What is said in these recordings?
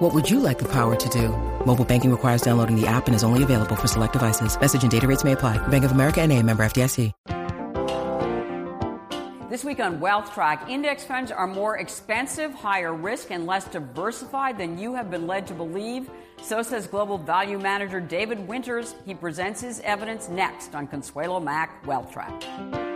What would you like the power to do? Mobile banking requires downloading the app and is only available for select devices. Message and data rates may apply. Bank of America and a member FDIC. This week on Wealth Track, index funds are more expensive, higher risk, and less diversified than you have been led to believe. So says global value manager David Winters. He presents his evidence next on Consuelo Mack Wealth Track.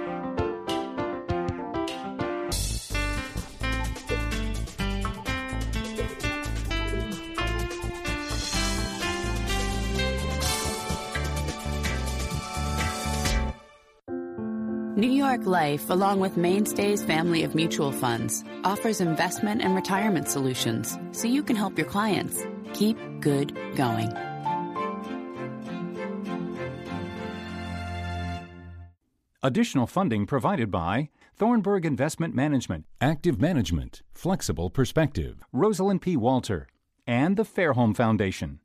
New York Life, along with Mainstay's family of mutual funds, offers investment and retirement solutions so you can help your clients keep good going. Additional funding provided by Thornburg Investment Management, Active Management, Flexible Perspective, Rosalind P. Walter, and the Fairholme Foundation.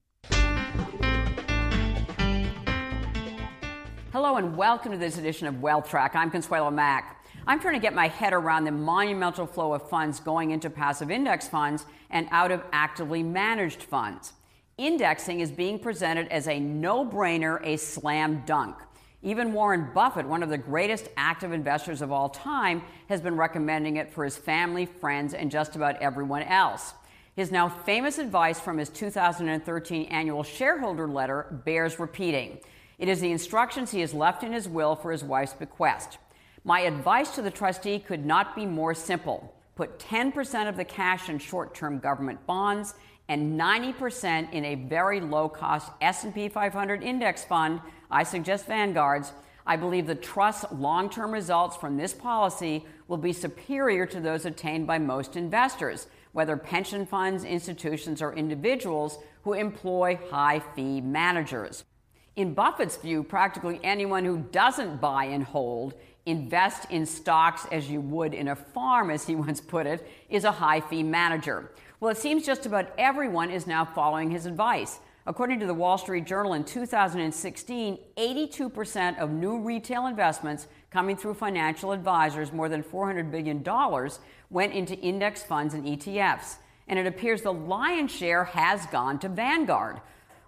Hello and welcome to this edition of Wealth Track. I'm Consuelo Mack. I'm trying to get my head around the monumental flow of funds going into passive index funds and out of actively managed funds. Indexing is being presented as a no brainer, a slam dunk. Even Warren Buffett, one of the greatest active investors of all time, has been recommending it for his family, friends, and just about everyone else. His now famous advice from his 2013 annual shareholder letter bears repeating. It is the instructions he has left in his will for his wife's bequest. My advice to the trustee could not be more simple. Put 10% of the cash in short-term government bonds and 90% in a very low-cost S&P 500 index fund. I suggest Vanguard's. I believe the trust's long-term results from this policy will be superior to those attained by most investors, whether pension funds, institutions, or individuals who employ high-fee managers. In Buffett's view, practically anyone who doesn't buy and hold, invest in stocks as you would in a farm, as he once put it, is a high fee manager. Well, it seems just about everyone is now following his advice. According to the Wall Street Journal in 2016, 82% of new retail investments coming through financial advisors, more than $400 billion, went into index funds and ETFs. And it appears the lion's share has gone to Vanguard.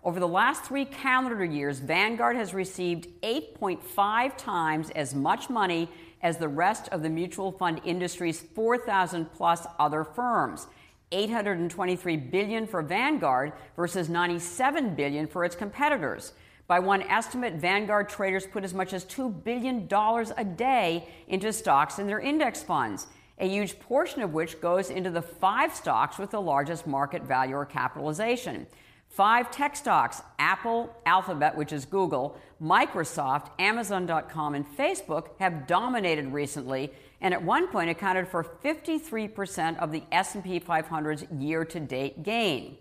Over the last three calendar years, Vanguard has received 8.5 times as much money as the rest of the mutual fund industry's 4,000 plus other firms. 823 billion for Vanguard versus 97 billion for its competitors. By one estimate, Vanguard traders put as much as $2 billion a day into stocks in their index funds, a huge portion of which goes into the five stocks with the largest market value or capitalization. Five tech stocks Apple, Alphabet, which is Google, Microsoft, Amazon.com, and Facebook have dominated recently and at one point accounted for 53% of the S&P 500's year-to-date gain.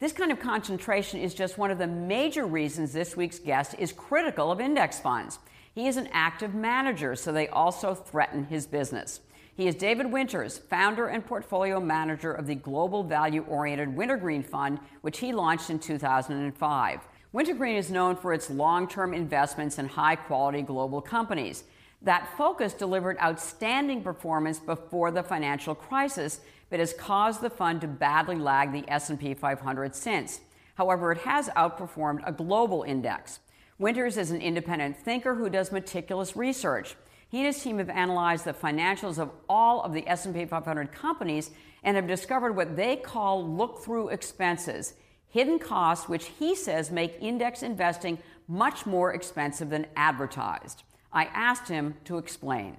This kind of concentration is just one of the major reasons this week's guest is critical of index funds. He is an active manager, so they also threaten his business. He is David Winters, founder and portfolio manager of the global value oriented Wintergreen Fund, which he launched in 2005. Wintergreen is known for its long term investments in high quality global companies. That focus delivered outstanding performance before the financial crisis, but has caused the fund to badly lag the S&P 500 since. However, it has outperformed a global index. Winters is an independent thinker who does meticulous research. He and his team have analyzed the financials of all of the S&P 500 companies and have discovered what they call look-through expenses, hidden costs which he says make index investing much more expensive than advertised. I asked him to explain.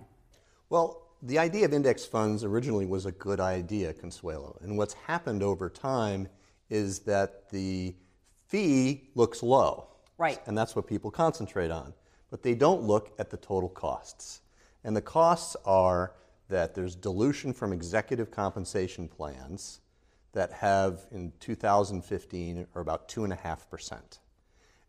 Well, the idea of index funds originally was a good idea, Consuelo. And what's happened over time is that the fee looks low. Right. And that's what people concentrate on. But they don't look at the total costs. And the costs are that there's dilution from executive compensation plans that have in 2015 are about 2.5%.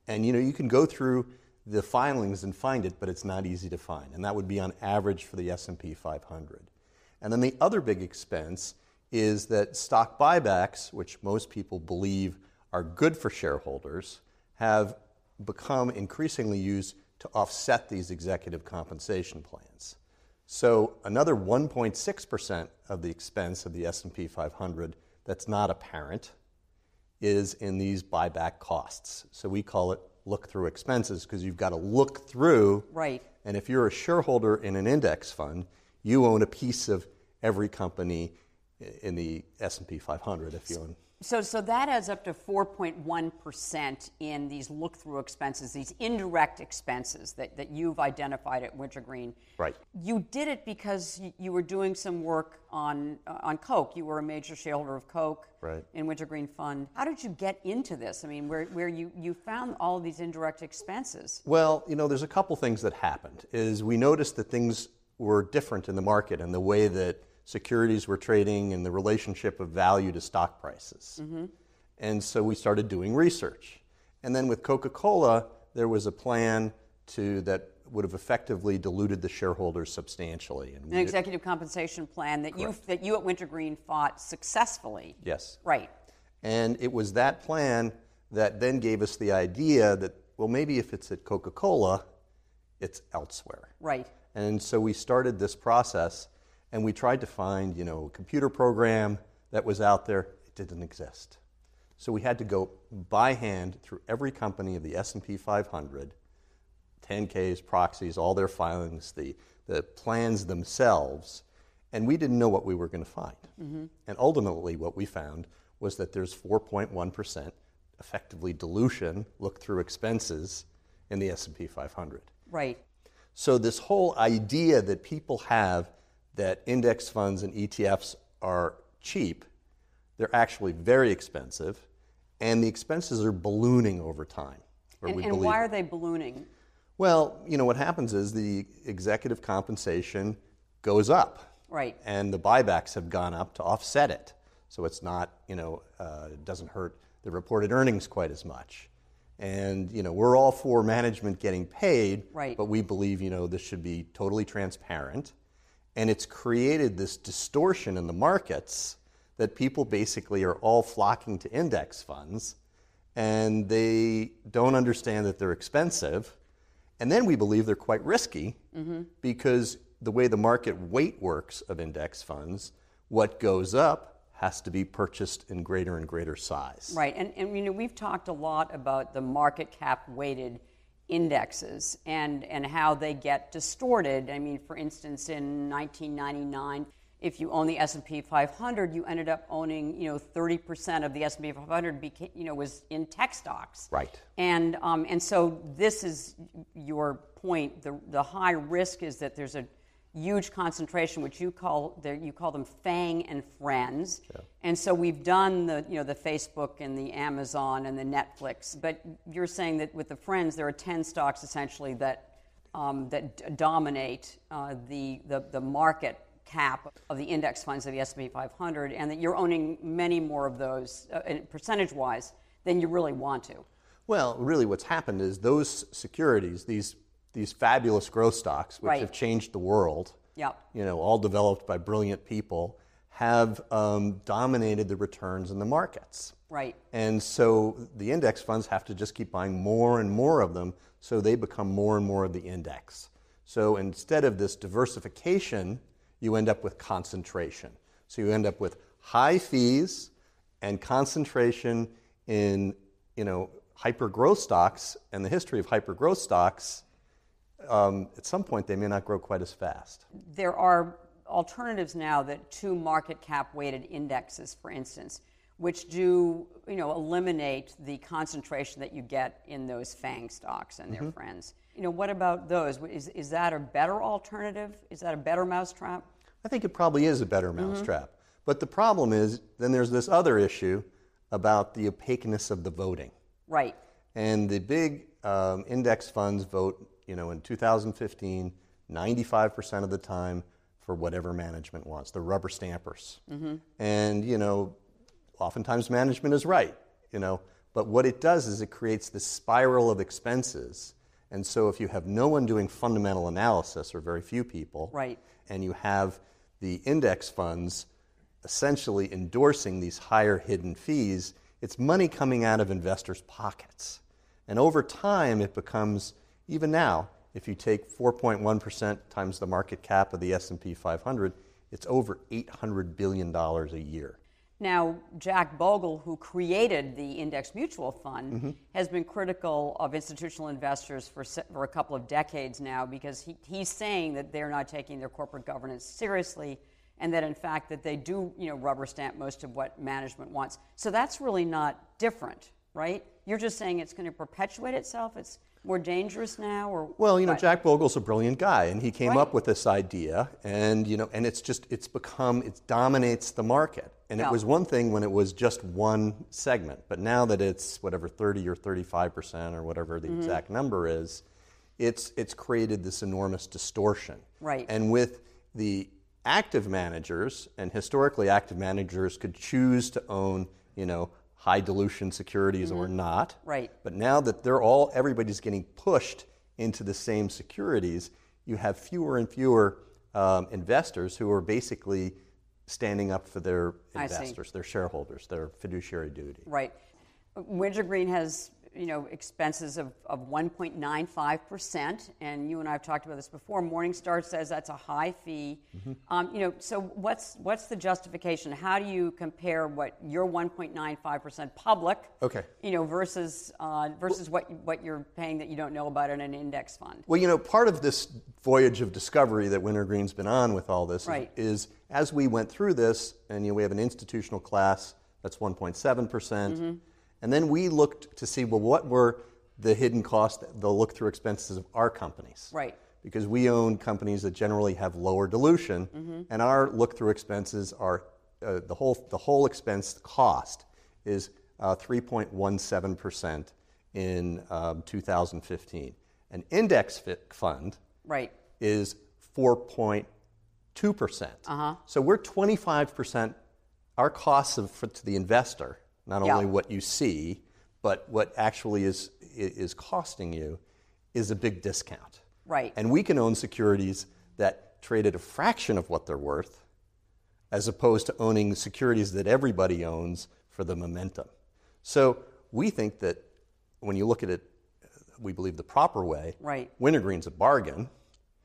And you know, you can go through the filings and find it, but it's not easy to find. And that would be on average for the S&P 500. And then the other big expense is that stock buybacks, which most people believe are good for shareholders, have become increasingly used to offset these executive compensation plans. So another 1.6% of the expense of the S&P 500 that's not apparent is in these buyback costs. So we call it look through expenses because you've got to look through. Right. And if you're a shareholder in an index fund, you own a piece of every company in the S&P 500 if you own so, so that adds up to 4.1% in these look through expenses, these indirect expenses that, that you've identified at Wintergreen. Right. You did it because you were doing some work on, uh, on Coke. You were a major shareholder of Coke right. in Wintergreen Fund. How did you get into this? I mean, where, where you, you found all of these indirect expenses? Well, you know, there's a couple things that happened. Is we noticed that things were different in the market and the way that securities were trading and the relationship of value to stock prices. Mm-hmm. And so we started doing research. And then with Coca Cola, there was a plan to that would have effectively diluted the shareholders substantially. And An executive compensation plan that you that you at Wintergreen fought successfully. Yes. Right. And it was that plan that then gave us the idea that well maybe if it's at Coca-Cola, it's elsewhere. Right. And so we started this process and we tried to find, you know, a computer program that was out there. It didn't exist. So we had to go by hand through every company of the S&P 500, 10Ks, proxies, all their filings, the, the plans themselves, and we didn't know what we were going to find. Mm-hmm. And ultimately, what we found was that there's 4.1% effectively dilution, look through expenses, in the S&P 500. Right. So this whole idea that people have that index funds and ETFs are cheap. They're actually very expensive, and the expenses are ballooning over time. And, and why are they ballooning? Well, you know, what happens is the executive compensation goes up. Right. And the buybacks have gone up to offset it. So it's not, you know, uh, it doesn't hurt the reported earnings quite as much. And, you know, we're all for management getting paid, right. but we believe, you know, this should be totally transparent and it's created this distortion in the markets that people basically are all flocking to index funds and they don't understand that they're expensive. And then we believe they're quite risky mm-hmm. because the way the market weight works of index funds, what goes up has to be purchased in greater and greater size. Right. And, and you know, we've talked a lot about the market cap weighted indexes and, and how they get distorted. I mean, for instance, in 1999, if you own the S&P 500, you ended up owning, you know, 30% of the S&P 500 became, you know, was in tech stocks. Right. And, um, and so this is your point. The, the high risk is that there's a huge concentration, which you call you call them Fang and friends. And so we've done the you know the Facebook and the Amazon and the Netflix, but you're saying that with the friends there are ten stocks essentially that um, that d- dominate uh, the, the the market cap of the index funds of the S&P 500, and that you're owning many more of those uh, percentage-wise than you really want to. Well, really, what's happened is those securities, these these fabulous growth stocks, which right. have changed the world, yep. you know, all developed by brilliant people, have um, dominated the returns in the markets. Right. And so the index funds have to just keep buying more and more of them so they become more and more of the index. So instead of this diversification, you end up with concentration. So you end up with high fees and concentration in, you know, hyper growth stocks and the history of hyper growth stocks um, at some point they may not grow quite as fast. There are alternatives now that two market cap weighted indexes, for instance, which do you know eliminate the concentration that you get in those FANG stocks and their mm-hmm. friends. You know, what about those? Is, is that a better alternative? Is that a better mousetrap? I think it probably is a better mm-hmm. mousetrap. Mm-hmm. But the problem is, then there's this other issue about the opaqueness of the voting. Right. And the big um, index funds vote you know, in 2015, 95% of the time for whatever management wants. The rubber stampers. Mm-hmm. And, you know, oftentimes management is right, you know, but what it does is it creates this spiral of expenses. And so if you have no one doing fundamental analysis, or very few people, Right. and you have the index funds essentially endorsing these higher hidden fees, it's money coming out of investors' pockets. And over time, it becomes, even now, if you take 4.1% times the market cap of the S&P 500, it's over $800 billion a year. Now, Jack Bogle, who created the Index Mutual Fund, Mm-hmm. has been critical of institutional investors for, for a couple of decades now because he, he's saying that they're not taking their corporate governance seriously and that in fact that they do you know rubber stamp most of what management wants. So that's really not different, right? You're just saying it's going to perpetuate itself. It's more dangerous now, or Well, you know, what? Jack Bogle's a brilliant guy, and he came Right. up with this idea, and you know, and it's just it's become it dominates the market. And Yeah. it was one thing when it was just one segment, but now that it's whatever 30 or 35 percent or whatever Mm-hmm. the exact number is, it's it's created this enormous distortion. Right. And with the active managers, and historically active managers could choose to own, you know, high dilution securities or not. Mm-hmm. Right. But now that they're all, everybody's getting pushed into the same securities, you have fewer and fewer um, investors who are basically standing up for their investors, their shareholders, their fiduciary duty. Right. Wintergreen has, you know, expenses of, of 1.95%, and you and I have talked about this before. Morningstar says that's a high fee. Mm-hmm. Um, you know, so what's what's the justification? How do you compare what your 1.95% public, Okay. you know, versus uh, versus what what you're paying that you don't know about in an index fund? Well, you know, part of this voyage of discovery that Wintergreen's been on with all this is- Right. is, as we went through this, and you know, we have an institutional class that's 1.7%, percent Mm-hmm. And then we looked to see, well, what were the hidden costs, the look through expenses of our companies? Right. Because we own companies that generally have lower dilution, Mm-hmm. and our look through expenses are uh, the, whole, the whole expense cost is uh, 3.17% in um, 2015. An index fund Right. is 4.2%. percent So we're 25%. Our costs of, for, to the investor, not Yeah. only what you see, but what actually is, is costing you, is a big discount. Right. And we can own securities that trade at a fraction of what they're worth, as opposed to owning securities that everybody owns for the momentum. So we think that when you look at it, we believe the proper way, Right. Wintergreen's a bargain,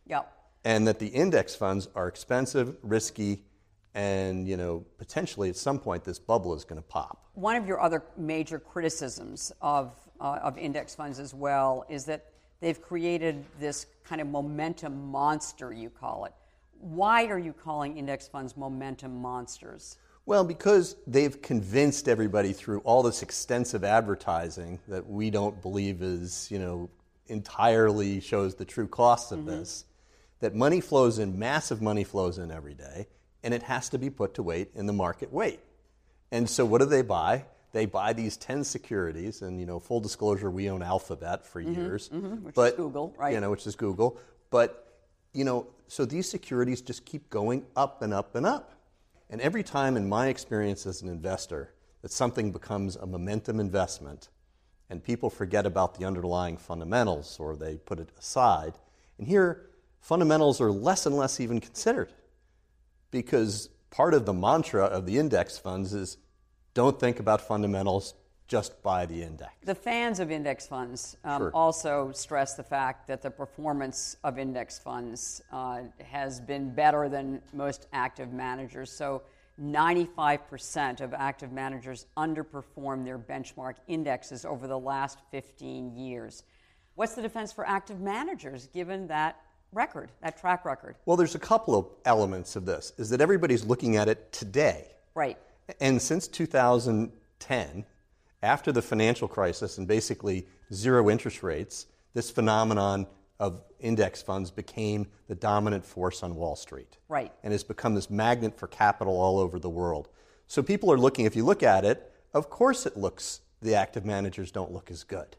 Yep. and that the index funds are expensive, risky, and you know potentially at some point this bubble is going to pop. One of your other major criticisms of, uh, of index funds as well is that they've created this kind of momentum monster, you call it. Why are you calling index funds momentum monsters? Well, because they've convinced everybody through all this extensive advertising that we don't believe is, you know, entirely shows the true costs of this, that money flows in, massive money flows in every day, and it has to be put to weight in the market weight. And so what do they buy? They buy these 10 securities, and, you know, full disclosure, we own Alphabet for mm-hmm, years. Mm-hmm, which but, is Google, right? You know, which is Google. But, you know, so these securities just keep going up and up and up. And every time in my experience as an investor that something becomes a momentum investment and people forget about the underlying fundamentals or they put it aside, and here fundamentals are less and less even considered because part of the mantra of the index funds is don't think about fundamentals, just buy the index. The fans of index funds um, Sure. also stress the fact that the performance of index funds uh, has been better than most active managers. So, 95% of active managers underperform their benchmark indexes over the last 15 years. What's the defense for active managers given that record, that track record? Well, there's a couple of elements of this. Is that everybody's looking at it today. Right. And since 2010, after the financial crisis and basically zero interest rates, this phenomenon of index funds became the dominant force on Wall Street. Right. And has become this magnet for capital all over the world. So people are looking, if you look at it, of course it looks, the active managers don't look as good.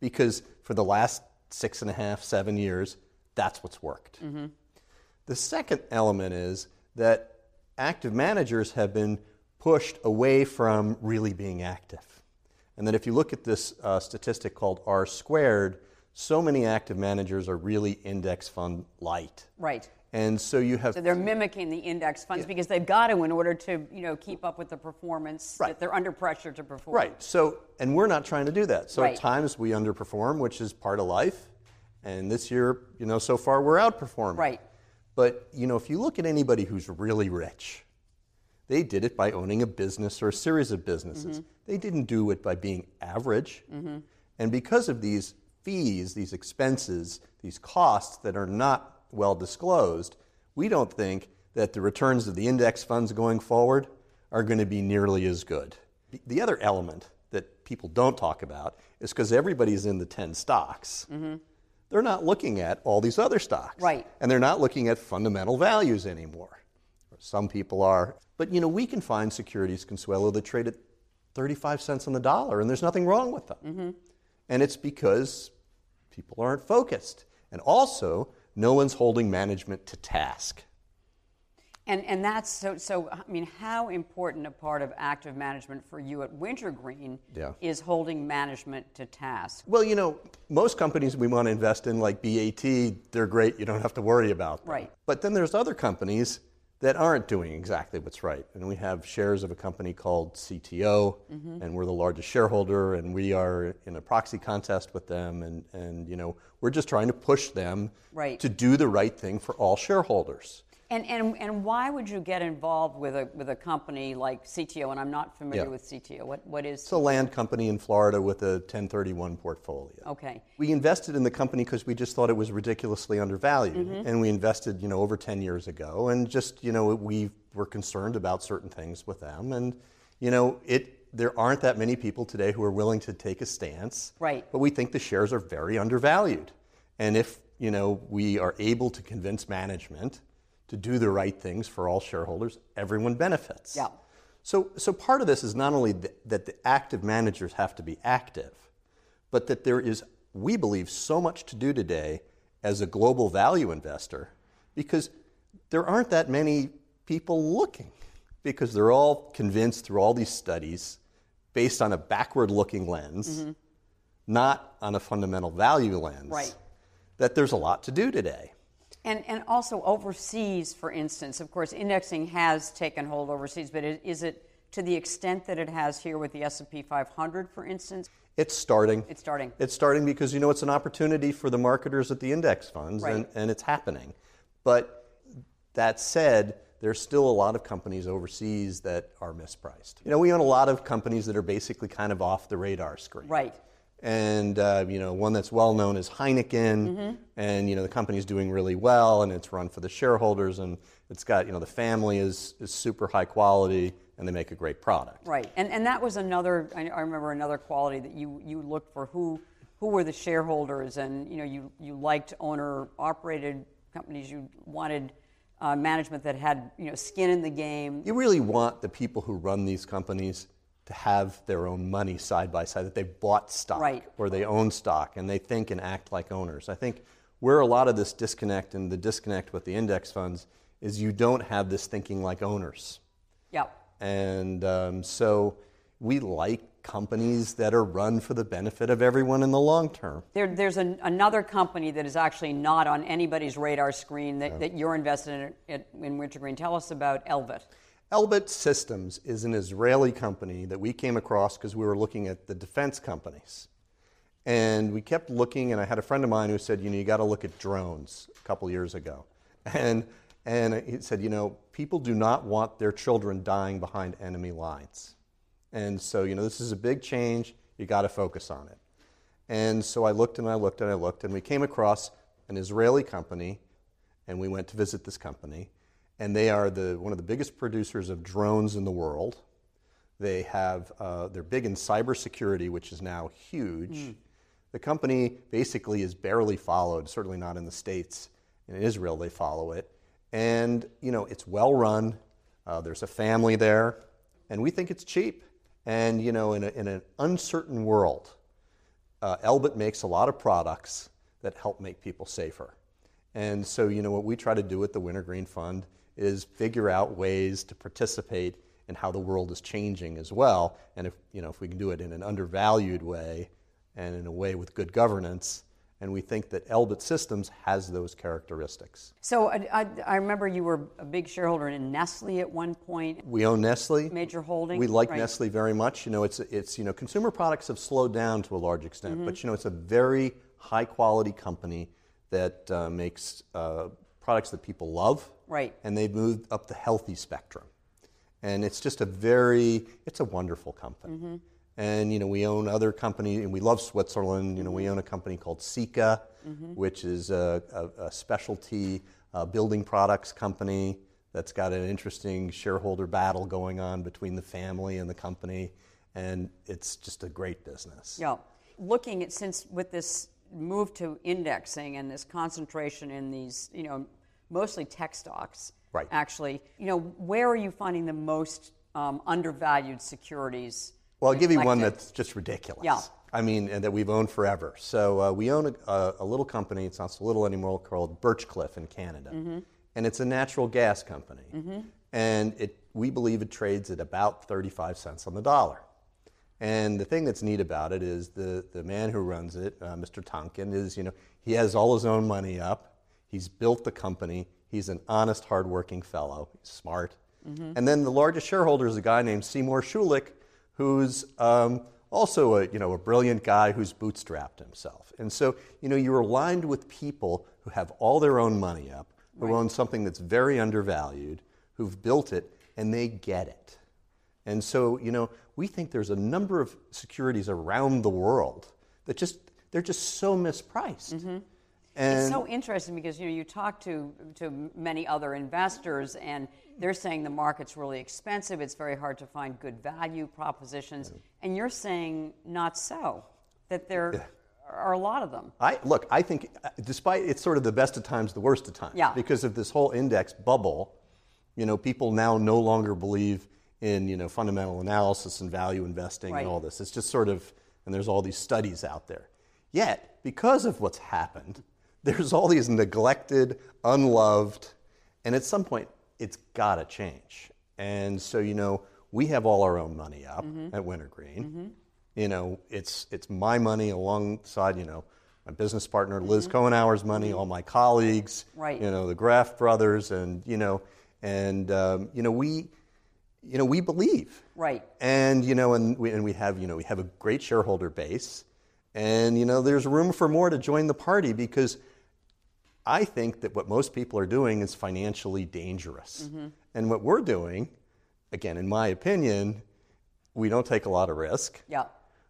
Because for the last six and a half, seven years, that's what's worked. The second element is that active managers have been pushed away from really being active. And that if you look at this uh, statistic called R squared, so many active managers are really index fund light. Right. And so you have So they're mimicking the index funds because they've got to in order to, you know, keep up with the performance. Right. That they're under pressure to perform. Right. So, and we're not trying to do that. So Right. at times we underperform, which is part of life. And this year, you know, so far we're outperforming. Right. But, you know, if you look at anybody who's really rich, they did it by owning a business or a series of businesses. Mm-hmm. They didn't do it by being average. Mm-hmm. And because of these fees, these expenses, these costs that are not well disclosed, we don't think that the returns of the index funds going forward are going to be nearly as good. The- The other element that people don't talk about is because everybody's in the 10 stocks. Mm-hmm. They're not looking at all these other stocks. Right. And they're not looking at fundamental values anymore. Some people are. But you know, we can find securities, Consuelo, that trade at 35 cents on the dollar, and there's nothing wrong with them. Mm-hmm. And it's because people aren't focused. And also, no one's holding management to task. And, and that's so, so, I mean, how important a part of active management for you at Wintergreen Yeah. is holding management to task? Well, you know, most companies we want to invest in, like BAT, they're great. You don't have to worry about them. Right. But then there's other companies that aren't doing exactly what's right. And we have shares of a company called CTO, Mm-hmm. and we're the largest shareholder, and we are in a proxy contest with them. And, and you know, we're just trying to push them Right. to do the right thing for all shareholders. And, and, and why would you get involved with a, with a company like CTO? And I'm not familiar Yeah. with CTO. What, what is It's a land company in Florida with a 1031 portfolio. Okay. We invested in the company because we just thought it was ridiculously undervalued, Mm-hmm. and we invested, you know, over 10 years ago, and just, you know, we were concerned about certain things with them, and, you know, it. There aren't that many people today who are willing to take a stance. Right. But we think the shares are very undervalued, and if you know we are able to convince management to do the right things for all shareholders, everyone benefits. Yeah. So, so part of this is not only th- that the active managers have to be active, but that there is, we believe, so much to do today as a global value investor because there aren't that many people looking because they're all convinced through all these studies based on a backward looking lens, mm-hmm. not on a fundamental value lens, Right. that there's a lot to do today. And, and also overseas, for instance, of course, indexing has taken hold overseas, but is it to the extent that it has here with the S&P 500, for instance? It's starting. It's starting. It's starting because you know it's an opportunity for the marketers at the index funds, and, and it's happening. But that said, there's still a lot of companies overseas that are mispriced. You know, we own a lot of companies that are basically kind of off the radar screen. Right. And uh, you know, one that's well known is Heineken, Mm-hmm. and you know the company's doing really well, and it's run for the shareholders, and it's got you know the family is is super high quality, and they make a great product. Right. And, and that was another, I, I remember another quality that you, you looked for who, who were the shareholders, and you know, you, you liked owner operated companies, you wanted uh, management that had you know, skin in the game. You really want the people who run these companies to have their own money side by side, that they bought stock Right. or they own stock and they think and act like owners. I think where a lot of this disconnect and the disconnect with the index funds is you don't have this thinking like owners. Yep. And um, so we like companies that are run for the benefit of everyone in the long term. There, there's an, another company that is actually not on anybody's radar screen that, that you're invested in at, in Wintergreen. Tell us about Elbit. Elbit Systems is an Israeli company that we came across because we were looking at the defense companies. And we kept looking, and I had a friend of mine who said, you know, you got to look at drones a couple years ago. And, and he said, you know, people do not want their children dying behind enemy lines. And so, you know, this is a big change. You got to focus on it. And so I looked and I looked and I looked, and we came across an Israeli company, and we went to visit this company. And they are the, one of the biggest producers of drones in the world. They have, uh, they're big in cybersecurity, which is now huge. The company basically is barely followed, certainly not in the States. In Israel, they follow it. And, you know, it's well run. Uh, there's a family there. And we think it's cheap. And, you know, in, a, in an uncertain world, uh, Elbit makes a lot of products that help make people safer. And so, you know, what we try to do at the Wintergreen Fund is figure out ways to participate in how the world is changing as well. And if, you know, if we can do it in an undervalued way and in a way with good governance And we think that Elbit Systems has those characteristics. So I, I, I remember you were a big shareholder in Nestle at one point. We own Nestle. Major holding. We like right. Nestle very much. You know, it's it's you know, consumer products have slowed down to a large extent, Mm-hmm. but you know, it's a very high quality company that uh, makes uh, products that people love. Right. And they've moved up the healthy spectrum, and it's just a very it's a wonderful company. Mm-hmm. And you know, we own other companies, and we love Switzerland. You know, we own a company called Sika, which is a, a, a specialty uh, building products company that's got an interesting shareholder battle going on between the family and the company, and it's just a great business. Yeah. Looking at since with this move to indexing and this concentration in these, you know, mostly tech stocks. Right. Actually, you know, where are you finding the most um, undervalued securities? Well, I'll give you one that's just ridiculous. Yeah. I mean, and that we've owned forever. So uh, we own a, a, a little company. It's not so little anymore, called Birchcliff in Canada, Mm-hmm. and it's a natural gas company. And it, we believe it trades at about 35 cents on the dollar. And the thing that's neat about it is the, the man who runs it, uh, Mr. Tonken, is, you know, he has all his own money up. He's built the company. He's an honest, hardworking fellow. He's smart. And then the largest shareholder is a guy named Seymour Schulich, who's um, also a, you know, a brilliant guy who's bootstrapped himself. And so, you know, you're aligned with people who have all their own money up, who own something that's very undervalued, who've built it, and they get it. And so, you know, we think there's a number of securities around the world that just they're just so mispriced. And It's so interesting because you know you talk to to many other investors and they're saying the market's really expensive. It's very hard to find good value propositions, and you're saying not so. That there are a lot of them. I look, I think uh, despite it's sort of the best of times, the worst of times. Yeah. Because of this whole index bubble, you know, people now no longer believe in, you know, fundamental analysis and value investing Right. and all this. It's just sort of and there's all these studies out there. Yet, because of what's happened, there's all these neglected, unloved, and at some point it's got to change. And so, you know, we have all our own money up Mm-hmm. at Wintergreen. You know, it's it's my money alongside, you know, my business partner Liz Cohernour's money, all my colleagues, Mm-hmm. Right. you know, the Graff brothers, and you know, and um, you know, we, you know, we believe, Right. and you know, and we and we have, you know, we have a great shareholder base, and you know, there's room for more to join the party because I think that what most people are doing is financially dangerous. And what we're doing, again, in my opinion, we don't take a lot of risk. Yeah.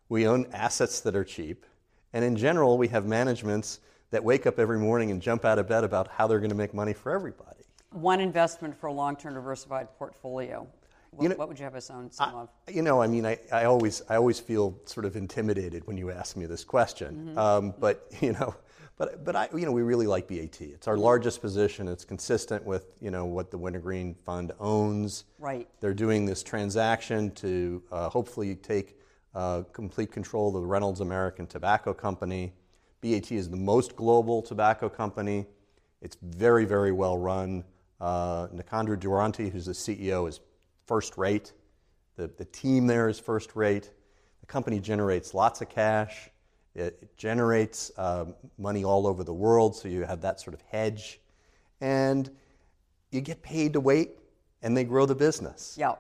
We own assets that are cheap. And in general, we have managements that wake up every morning and jump out of bed about how they're going to make money for everybody. One investment for a long-term diversified portfolio. What, You know, what would you have us own some of? You know, I mean, I, I always I always feel sort of intimidated when you ask me this question. Um, but you know, but but I you know we really like BAT. It's our largest position. It's consistent with you know what the Wintergreen Fund owns. Right. They're doing this transaction to uh, hopefully take uh, complete control of the Reynolds American Tobacco Company. BAT is the most global tobacco company. It's very, very well run. Uh, Nicandro Durante, who's the CEO, is first rate. The, the team there is first rate. The company generates lots of cash. It, generates um, money all over the world, so you have that sort of hedge. And you get paid to wait, and they grow the business. Yeah.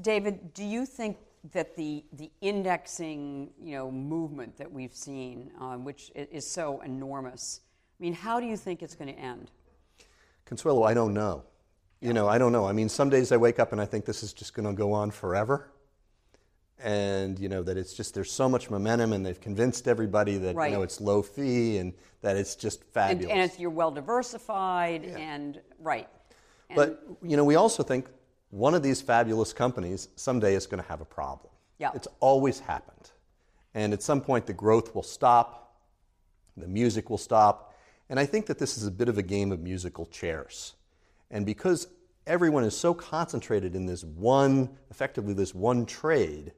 David, do you think that the the indexing you know movement that we've seen, um, which is so enormous, I mean, how do you think it's going to end? Consuelo, I don't know. You know, I don't know. I mean, some days I wake up and I think this is just going to go on forever. And, you know, that it's just, there's so much momentum and they've convinced everybody that, Right. you know, it's low fee and that it's just fabulous. and it's, you're well diversified, and right. And, but, you know, we also think one of these fabulous companies someday is going to have a problem. Yeah. It's always happened. And at some point, the growth will stop, the music will stop. And I think that this is a bit of a game of musical chairs. And because everyone is so concentrated in this one, effectively this one trade,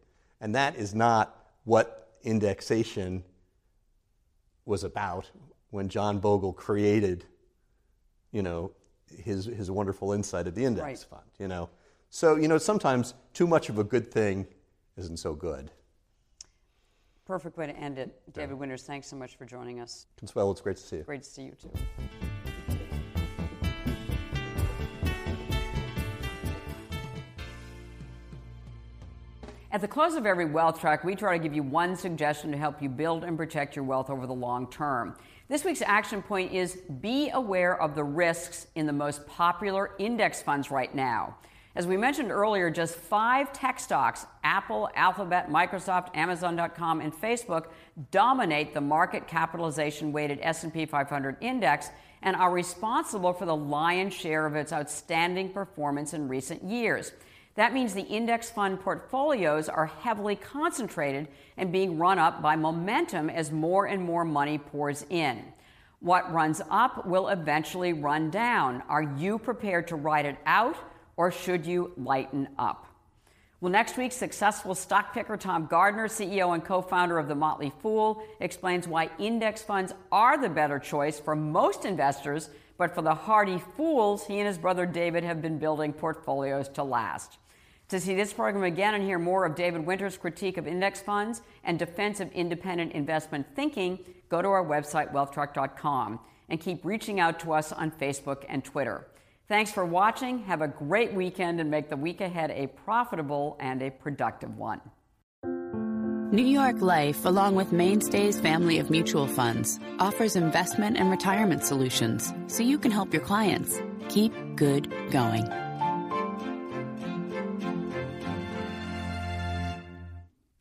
and that is not what indexation was about when John Bogle created, you know, his, his wonderful insight of the index Right. fund, you know. So, you know, sometimes too much of a good thing isn't so good. Perfect way to end it. David Winters, thanks so much for joining us. Consuelo, it's great to see you. Great to see you too. At the close of every wealth track, we try to give you one suggestion to help you build and protect your wealth over the long term. This week's action point is be aware of the risks in the most popular index funds right now. As we mentioned earlier, just five tech stocks, Apple, Alphabet, Microsoft, Amazon.com, and Facebook, dominate the market capitalization weighted S&P 500 index and are responsible for the lion's share of its outstanding performance in recent years. That means the index fund portfolios are heavily concentrated and being run up by momentum as more and more money pours in. What runs up will eventually run down. Are you prepared to ride it out or should you lighten up? Well, next week, successful stock picker Tom Gardner, CEO and co founder of The Motley Fool, explains why index funds are the better choice for most investors, but for the hardy fools, he and his brother David have been building portfolios to last. To see this program again and hear more of David Winter's critique of index funds and defense of independent investment thinking, go to our website, wealthtrack.com, and keep reaching out to us on Facebook and Twitter. Thanks for watching. Have a great weekend and make the week ahead a profitable and a productive one. New York Life, along with Mainstay's family of mutual funds, offers investment and retirement solutions so you can help your clients keep good going.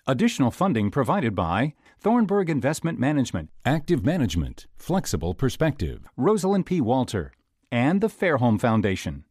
Additional funding provided by Thornburg Investment Management, Active Management, Flexible Perspective, Rosalind P. Walter, and the Fairholme Foundation.